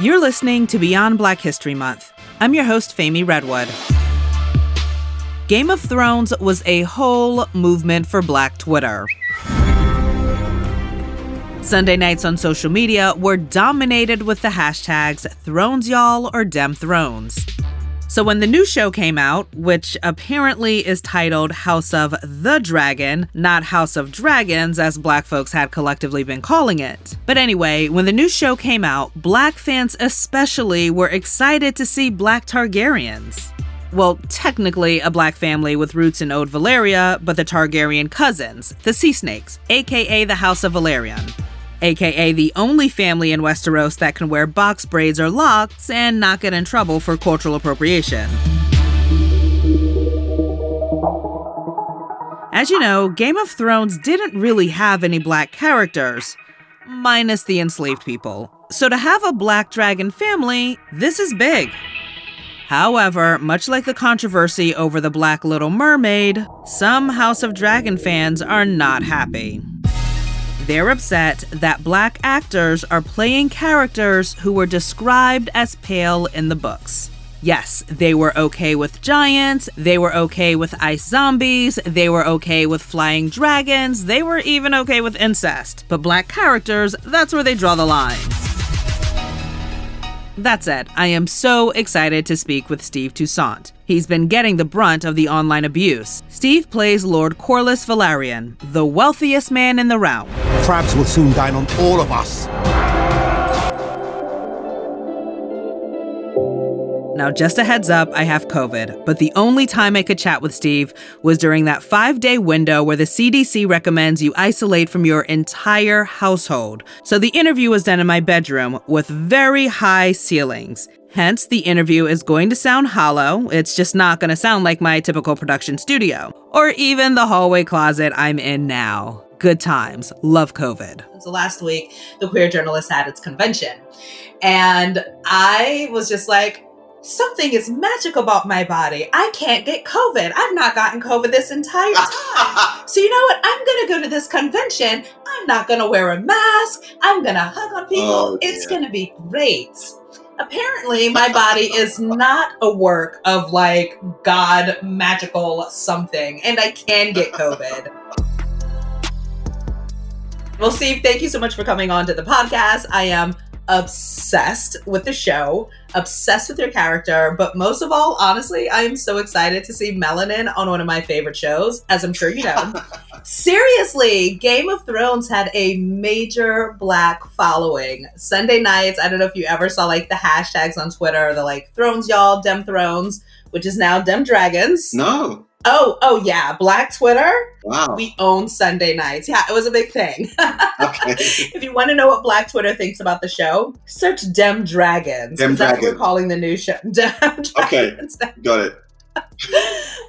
You're listening to Beyond Black History Month. I'm your host, Femi Redwood. Game of Thrones was a whole movement for Black Twitter. Sunday nights on social media were dominated with the hashtags Thrones Y'all or Dem Thrones. So when the new show came out, which apparently is titled House of the Dragon, not House of Dragons as black folks had collectively been calling it. But anyway, when the new show came out, black fans especially were excited to see black Targaryens well, technically a black family with roots in Old Valyria, but the Targaryen cousins, the Sea Snakes, aka the House of Velaryon aka the only family in Westeros that can wear box braids or locks and not get in trouble for cultural appropriation. As you know, Game of Thrones didn't really have any black characters, minus the enslaved people. So to have a black dragon family, this is big. However, much like the controversy over the Black Little Mermaid, some House of Dragon fans are not happy. They're upset that black actors are playing characters who were described as pale in the books. Yes, they were okay with giants, they were okay with ice zombies, they were okay with flying dragons, they were even okay with incest. But black characters, that's where they draw the line. That said, I am so excited to speak with Steve Toussaint. He's been getting the brunt of the online abuse. Steve plays Lord Corlys Velaryon, the wealthiest man in the realm. Crabs will soon dine on all of us. Now, just a heads up, I have COVID, but the only time I could chat with Steve was during that five day window where the CDC recommends you isolate from your entire household. So the interview was done in my bedroom with very high ceilings. Hence, the interview is going to sound hollow. It's just not going to sound like my typical production studio, or even the hallway closet I'm in now. Good times. Love COVID. So last week, the Queer Journalist had its convention. And I was just like, something is magic about my body. I can't get COVID. I've not gotten COVID this entire time. so you know what? I'm gonna go to this convention. I'm not gonna wear a mask. I'm gonna hug on people. Oh, it's gonna be great. Apparently, my body is not a work of like God magical something, and I can get COVID. well, Steve, thank you so much for coming on to the podcast. I am obsessed with the show, obsessed with your character, but most of all, honestly, I am so excited to see Melanin on one of my favorite shows, as I'm sure you know. Seriously, Game of Thrones had a major black following. Sunday nights, I don't know if you ever saw like the hashtags on Twitter, the like Thrones y'all, Dem Thrones, which is now Dem Dragons. No. Oh, oh yeah, Black Twitter. Wow. We own Sunday nights. Yeah, it was a big thing. okay. if you want to know what Black Twitter thinks about the show, search Dem Dragons. Dem Dragons. That's what we're calling the new show. Dem Dragons. Okay. Got it.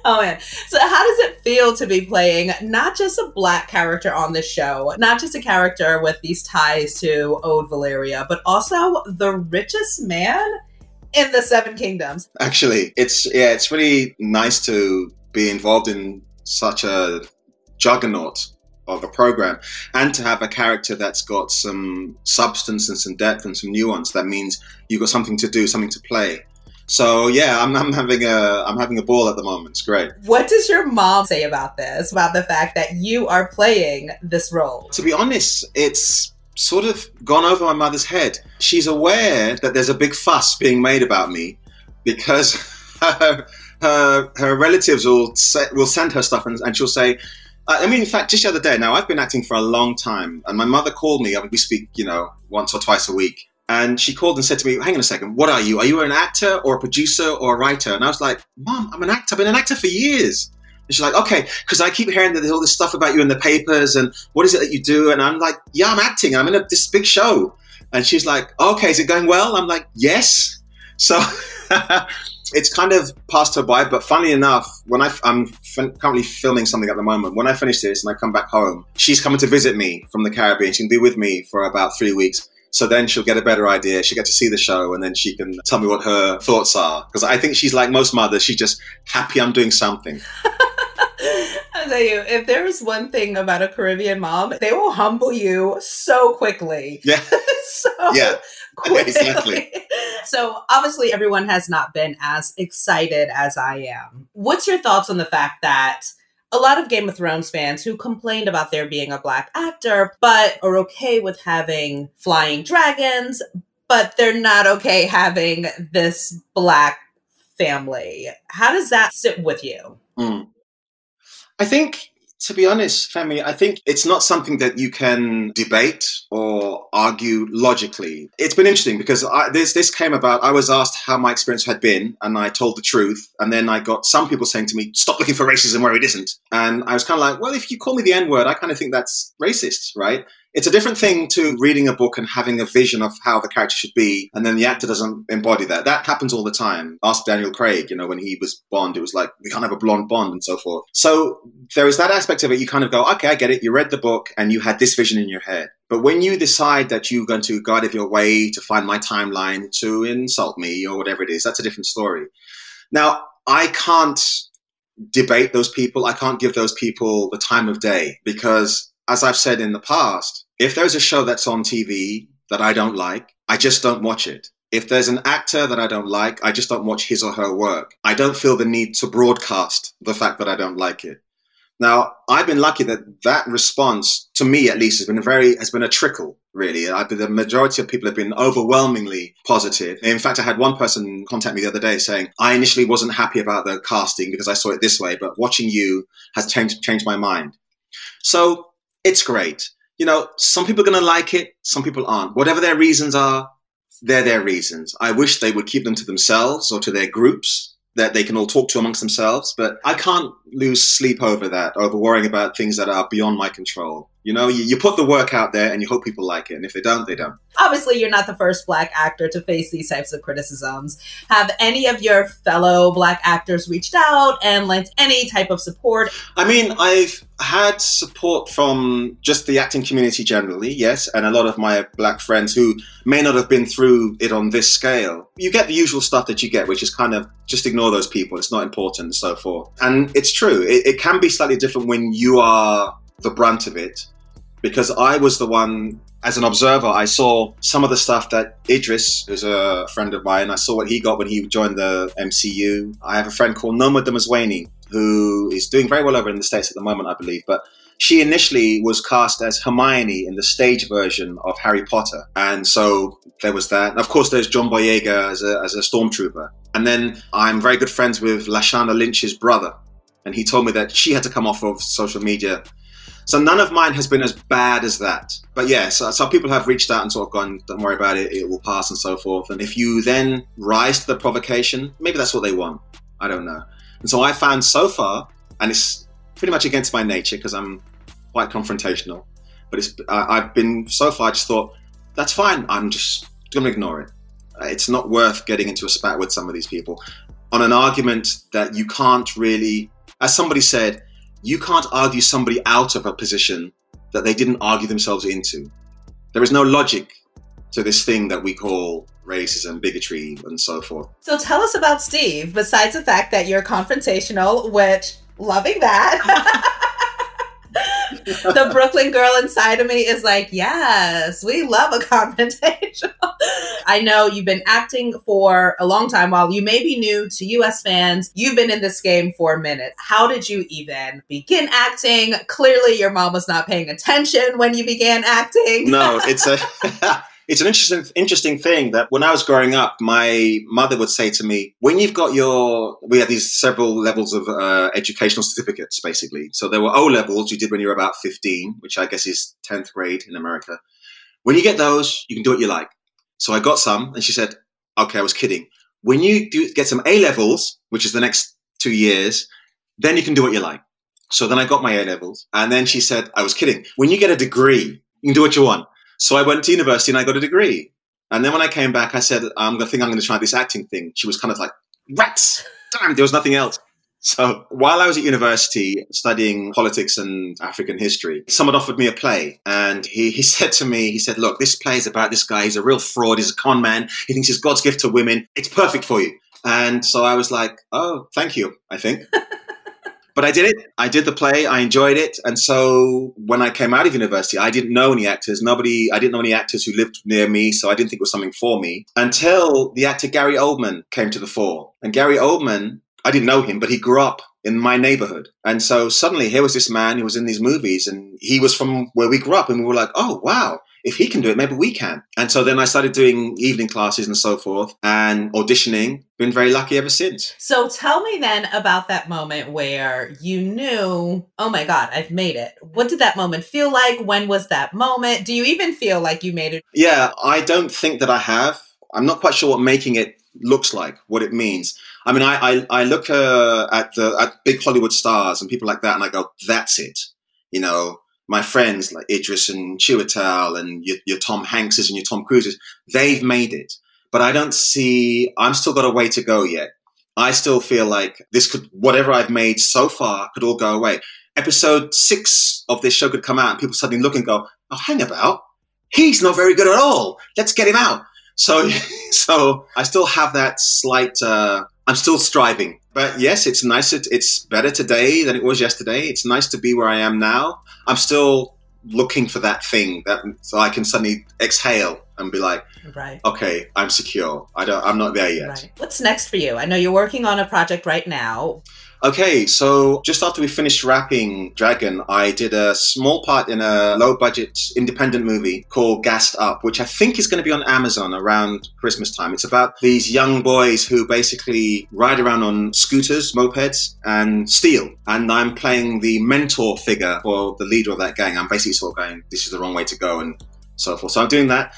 oh man. So how does it feel to be playing not just a black character on the show, not just a character with these ties to Old Valyria, but also the richest man in the Seven Kingdoms? Actually, it's yeah, it's really nice to be involved in such a juggernaut of a program and to have a character that's got some substance and some depth and some nuance that means you've got something to do something to play. So yeah I'm, I'm having a i'm having a ball at the moment. It's great. What does your mom say about this about the fact that you are playing this role? To be honest it's sort of gone over my mother's head. She's aware that there's a big fuss being made about me because her, her, relatives will, will send her stuff and, and she'll say, uh, I mean, in fact, just the other day, now I've been acting for a long time, and my mother called me. I mean, we speak, you know, once or twice a week. And she called and said to me, Hang on a second, what are you? Are you an actor or a producer or a writer? And I was like, Mom, I'm an actor. I've been an actor for years. And she's like, okay, because I keep hearing that there's all this stuff about you in the papers and what is it that you do? And I'm like, yeah, I'm acting. I'm in a, this big show. And she's like, okay, is it going well? I'm like, yes. So it's kind of passed her by. But funny enough, when I, am currently filming something at the moment, when I finish this and I come back home, she's coming to visit me from the Caribbean. She can be with me for about three weeks. So then she'll get a better idea. She'll get to see the show and then she can tell me what her thoughts are. Because I think she's like most mothers, she's just happy I'm doing something. I'll tell you, if there's one thing about a Caribbean mom, they will humble you so quickly. Yeah. so yeah. Quickly. Exactly. So obviously everyone has not been as excited as I am. What's your thoughts on the fact that a lot of Game of Thrones fans who complained about there being a black actor, but are okay with having flying dragons, but they're not okay having this black family. How does that sit with you? Mm. I think, to be honest, Femi, I think it's not something that you can debate or argue logically. It's been interesting because I, this this came about. I was asked how my experience had been, and I told the truth. And then I got some people saying to me, "Stop looking for racism where it isn't." And I was kind of like, "Well, if you call me the N word, I kind of think that's racist, right?" It's a different thing to reading a book and having a vision of how the character should be, and then the actor doesn't embody that. That happens all the time. Ask Daniel Craig, you know, when he was Bond, it was like, we can't have a blonde Bond and so forth. So there is that aspect of it. You kind of go, okay, I get it. You read the book and you had this vision in your head. But when you decide that you're going to go out of your way to find my timeline to insult me or whatever it is, that's a different story. Now, I can't debate those people. I can't give those people the time of day because, as I've said in the past, if there's a show that's on TV that I don't like, I just don't watch it. If there's an actor that I don't like, I just don't watch his or her work. I don't feel the need to broadcast the fact that I don't like it. Now, I've been lucky that that response, to me at least, has been a very has been a trickle. Really, I, the majority of people have been overwhelmingly positive. In fact, I had one person contact me the other day saying, "I initially wasn't happy about the casting because I saw it this way, but watching you has changed changed my mind." So it's great you know, some people are going to like it, some people aren't. Whatever their reasons are, they're their reasons. I wish they would keep them to themselves or to their groups that they can all talk to amongst themselves. But I can't lose sleep over that, over worrying about things that are beyond my control. You know, you, you, put the work out there and you hope people like it. And if they don't, they don't. Obviously, you're not the first black actor to face these types of criticisms. Have any of your fellow black actors reached out and lent any type of support? I mean, I've had support from just the acting community generally, yes, and a lot of my black friends who may not have been through it on this scale. You get the usual stuff that you get, which is kind of just ignore those people, it's not important, and so forth. And it's true, it, it can be slightly different when you are the brunt of it because I was the one as an observer, I saw some of the stuff that Idris, who's a friend of mine, I saw what he got when he joined the MCU. I have a friend called Noma Dumezweni, who is doing very well over in the States at the moment, I believe. But she initially was cast as Hermione in the stage version of Harry Potter. And so there was that. And of course, there's John Boyega as a, as a stormtrooper. And then I'm very good friends with Lashana Lynch's brother. And he told me that she had to come off of social media so none of mine has been as bad as that. But yeah, so, so people have reached out and sort of gone, don't worry about it, it will pass and so forth. And if you then rise to the provocation, maybe that's what they want. I don't know. And so I found so far, and it's pretty much against my nature because I'm quite confrontational, but it's I, I've been so far I just thought, that's fine, I'm just going to ignore it. It's not worth getting into a spat with some of these people on an argument that you can't really, as somebody said, you can't argue somebody out of a position that they didn't argue themselves into. There is no logic to this thing that we call racism, bigotry, and so forth. So tell us about Steve, besides the fact that you're confrontational, which loving that. the Brooklyn girl inside of me is like, yes, we love a confrontation. I know you've been acting for a long time. While you may be new to US fans, you've been in this game for a minute. How did you even begin acting? Clearly, your mom was not paying attention when you began acting. No, it's a. it's an interesting interesting thing that when I was growing up, my mother would say to me, "When you've got your, we had these several levels of uh, educational certificates, basically. So there were O levels you did when you were about fifteen, which I guess is tenth grade in America. When you get those, you can do what you like. So I got some, and she said, "Okay, I was kidding. When you do get some A levels, which is the next two years, then you can do what you like." So then I got my A levels, and then she said, "I was kidding. When you get a degree, you can do what you want." So I went to university and I got a degree. And then when I came back, I said, I'm going to think I'm going to try this acting thing. She was kind of like, rats, damn, there was nothing else. So while I was at university studying politics and African history, someone offered me a play. And he, he said to me, he said, look, this play is about this guy. He's a real fraud. He's a con man. He thinks he's God's gift to women. It's perfect for you. And so I was like, oh, thank you, I think. but I did it. I did the play. I enjoyed it. And so when I came out of university, I didn't know any actors. Nobody, I didn't know any actors who lived near me. So I didn't think it was something for me until the actor Gary Oldman came to the fore. And Gary Oldman, I didn't know him, but he grew up in my neighborhood. And so suddenly here was this man who was in these movies and he was from where we grew up. And we were like, oh, wow if he can do it, maybe we can. And so then I started doing evening classes and so forth and auditioning. Been very lucky ever since. So tell me then about that moment where you knew, oh my God, I've made it. What did that moment feel like? When was that moment? Do you even feel like you made it? Yeah, I don't think that I have. I'm not quite sure what making it looks like, what it means. I mean, I, I, I look uh, at the at big Hollywood stars and people like that, and I go, "That's it." You know, my friends like Idris and Chiwetel and your, your Tom Hankses and your Tom Cruises, they've made it. But I don't see, I'm still got a way to go yet. I still feel like this could, whatever I've made so far could all go away. Episode six of this show could come out and people suddenly look and go, oh, hang about. He's not very good at all. Let's get him out. So, so I still have that slight, uh, I'm still striving. But yes, it's nice. It's better today than it was yesterday. It's nice to be where I am now. I'm still looking for that thing that so I can suddenly exhale and be like, right, okay, I'm secure. I don't. I'm not there yet. Right. What's next for you? I know you're working on a project right now. Okay, so just after we finished wrapping Dragon, I did a small part in a low budget independent movie called Gassed Up, which I think is going to be on Amazon around Christmas time. It's about these young boys who basically ride around on scooters, mopeds, and steal. And I'm playing the mentor figure for the leader of that gang. I'm basically sort of going, this is the wrong way to go, and so forth. So I'm doing that.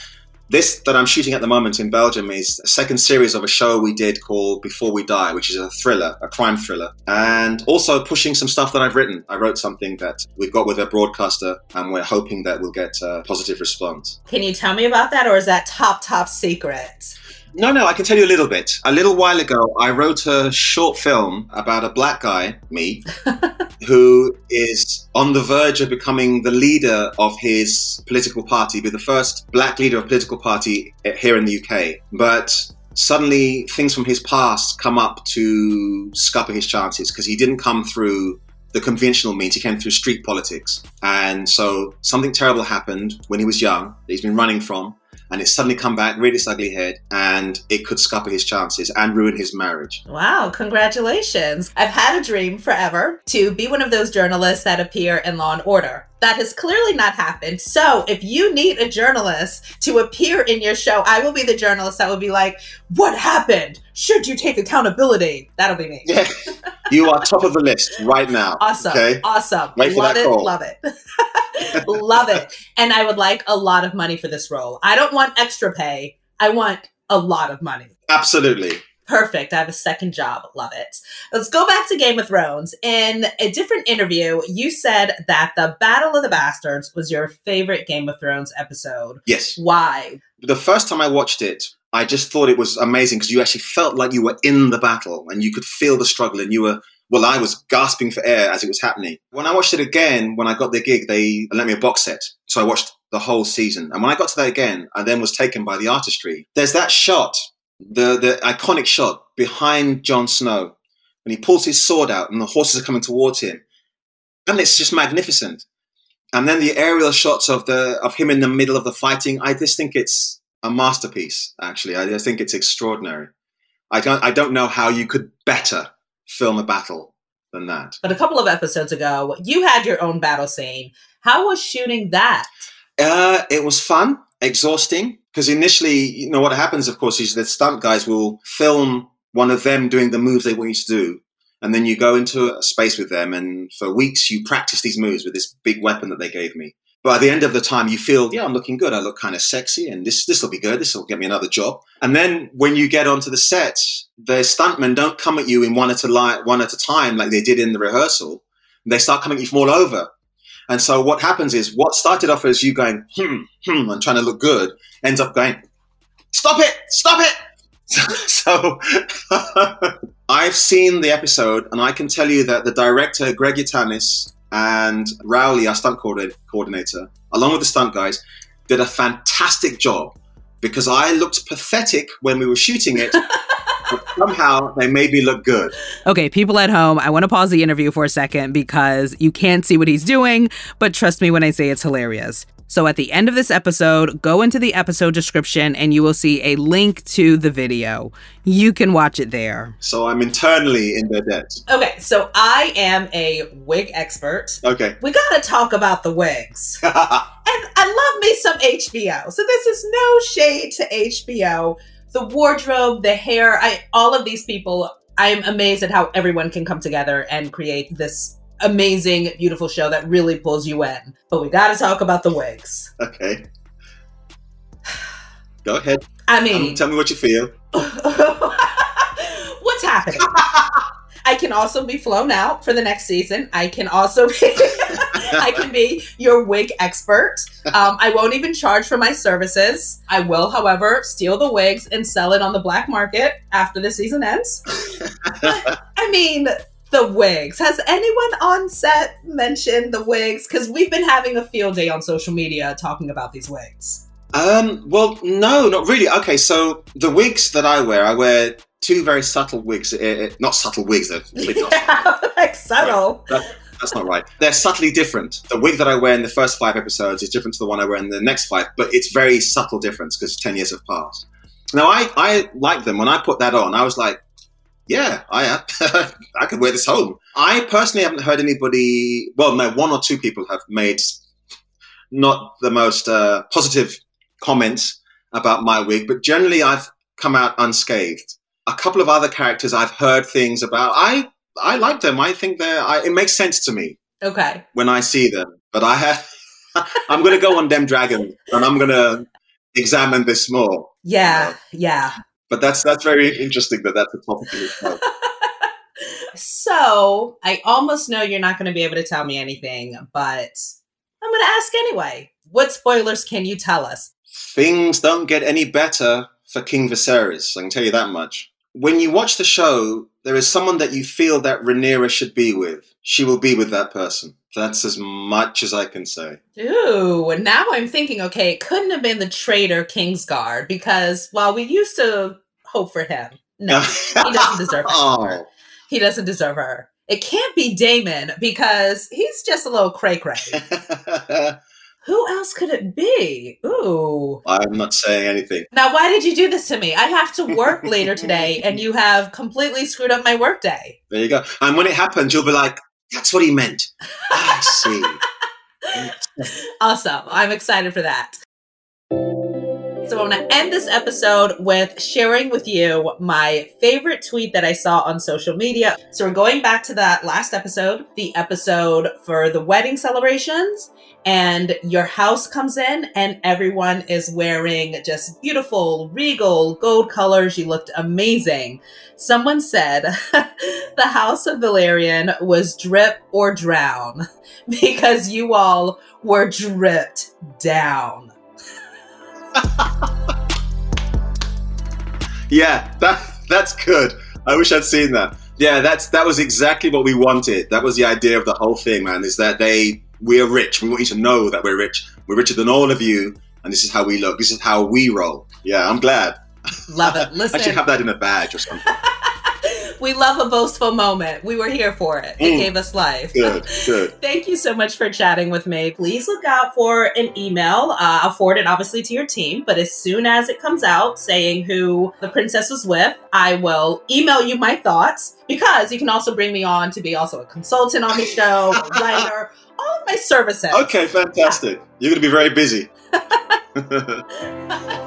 This that I'm shooting at the moment in Belgium is a second series of a show we did called Before We Die, which is a thriller, a crime thriller, and also pushing some stuff that I've written. I wrote something that we've got with a broadcaster, and we're hoping that we'll get a positive response. Can you tell me about that, or is that top, top secret? No, no, I can tell you a little bit. A little while ago, I wrote a short film about a black guy, me, who is on the verge of becoming the leader of his political party, be the first black leader of political party here in the UK. But suddenly, things from his past come up to scupper his chances because he didn't come through the conventional means. He came through street politics. And so something terrible happened when he was young that he's been running from and it's suddenly come back, reared its ugly head, and it could scupper his chances and ruin his marriage. Wow, congratulations. I've had a dream forever to be one of those journalists that appear in Law and Order. That has clearly not happened. So, if you need a journalist to appear in your show, I will be the journalist that will be like, What happened? Should you take accountability? That'll be me. Yeah. you are top of the list right now. Awesome. Okay? Awesome. Wait love it. Call. Love it. love it. And I would like a lot of money for this role. I don't want extra pay. I want a lot of money. Absolutely. Perfect. I have a second job. Love it. Let's go back to Game of Thrones. In a different interview, you said that the Battle of the Bastards was your favorite Game of Thrones episode. Yes. Why? The first time I watched it, I just thought it was amazing because you actually felt like you were in the battle and you could feel the struggle and you were well, I was gasping for air as it was happening. When I watched it again, when I got the gig, they lent me a box set. So I watched the whole season. And when I got to that again, I then was taken by the artistry. There's that shot the the iconic shot behind Jon Snow when he pulls his sword out and the horses are coming towards him, and it's just magnificent. and then the aerial shots of the of him in the middle of the fighting. I just think it's a masterpiece. Actually, I just think it's extraordinary. I don't I don't know how you could better film a battle than that. But a couple of episodes ago, you had your own battle scene. How was shooting that? Uh, it was fun, exhausting, because initially, you know, what happens, of course, is the stunt guys will film one of them doing the moves they want you to do. And then you go into a space with them, and for weeks you practice these moves with this big weapon that they gave me. At the end of the time, you feel, yeah, I'm looking good. I look kind of sexy, and this this will be good. This will get me another job. And then when you get onto the set, the stuntmen don't come at you in one at a li- one at a time like they did in the rehearsal. They start coming at you from all over. And so what happens is what started off as you going hmm hmm and trying to look good ends up going stop it stop it. so I've seen the episode, and I can tell you that the director Greg Yaitanes and Rowley, our stunt coordinator, along with the stunt guys, did a fantastic job because I looked pathetic when we were shooting it. but somehow they made me look good. Okay, people at home, I want to pause the interview for a second because you can't see what he's doing, but trust me when I say it's hilarious. So at the end of this episode, go into the episode description and you will see a link to the video. You can watch it there. So I'm internally in their debt. Okay, so I am a wig expert. Okay. We got to talk about the wigs. and I love me some HBO. So this is no shade to HBO. The wardrobe, the hair, I all of these people, I'm amazed at how everyone can come together and create this amazing, beautiful show that really pulls you in. But we got to talk about the wigs. Okay. Go ahead. I mean, um, tell me what you feel. what's happening? I can also be flown out for the next season. I can also be, I can be your wig expert. Um, I won't even charge for my services. I will, however, steal the wigs and sell it on the black market after the season ends. I mean, the wigs. Has anyone on set mentioned the wigs? Because we've been having a field day on social media talking about these wigs. Um, well, no, not really. Okay, so the wigs that I wear, I wear two very subtle wigs. Uh, not subtle wigs, they're yeah, like subtle. Right. That, that's not right. They're subtly different. The wig that I wear in the first five episodes is different to the one I wear in the next five, but it's very subtle difference because 10 years have passed. Now, I, I like them. When I put that on, I was like, yeah, I I could wear this home. I personally haven't heard anybody. Well, no, one or two people have made not the most uh, positive comments about my wig, but generally I've come out unscathed. A couple of other characters I've heard things about. I I like them. I think they're. I, it makes sense to me. Okay. When I see them, but I have. I'm going to go on Dem Dragon, and I'm going to examine this more. Yeah, yeah. But that's that's very interesting that that's a topic so I almost know you're not going to be able to tell me anything, but I'm going to ask anyway. What spoilers can you tell us? Things don't get any better for King Viserys. I can tell you that much. When you watch the show, there is someone that you feel that Rhaenyra should be with. She will be with that person. That's as much as I can say. Ooh, now I'm thinking, okay, it couldn't have been the traitor Kingsguard because while we used to hope for him, no, he doesn't deserve her. oh. He doesn't deserve her. It can't be Daemon because he's just a little cray cray. Who else could it be? Ooh. I'm not saying anything. Now, why did you do this to me? I have to work later today, and you have completely screwed up my workday. There you go. And when it happens, you'll be like, that's what he meant. I see. awesome. I'm excited for that. So I want to end this episode with sharing with you my favorite tweet that I saw on social media. So we're going back to that last episode, the episode for the wedding celebrations and your house comes in and everyone is wearing just beautiful regal gold colors. You looked amazing. Someone said the house of Velaryon was drip or drown because you all were dripped down yeah, that that's good. I wish I'd seen that. Yeah, that's that was exactly what we wanted. That was the idea of the whole thing, man. Is that they we're rich. We want you to know that we're rich. We're richer than all of you, and this is how we look. This is how we roll. Yeah, I'm glad. Love it. Listen, I should have that in a badge or something. We love a boastful moment. We were here for it. It Mm. gave us life. Good, good. Thank you so much for chatting with me. Please look out for an email. Uh, I'll forward it obviously to your team, but as soon as it comes out saying who the princess was with, I will email you my thoughts because you can also bring me on to be also a consultant on the show, a writer, all of my services. Okay, fantastic. You're going to be very busy.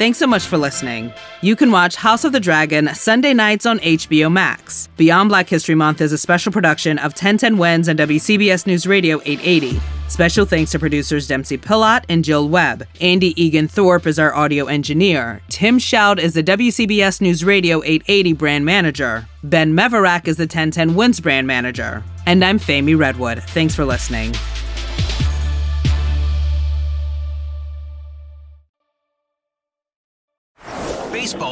Thanks so much for listening. You can watch House of the Dragon Sunday nights on HBO Max. Beyond Black History Month is a special production of 1010 Wins and WCBS News Radio 880. Special thanks to producers Dempsey Pillot and Jill Webb. Andy Egan Thorpe is our audio engineer. Tim Shout is the WCBS News Radio 880 brand manager. Ben Meverak is the 1010 Wins brand manager. And I'm Femi Redwood. Thanks for listening.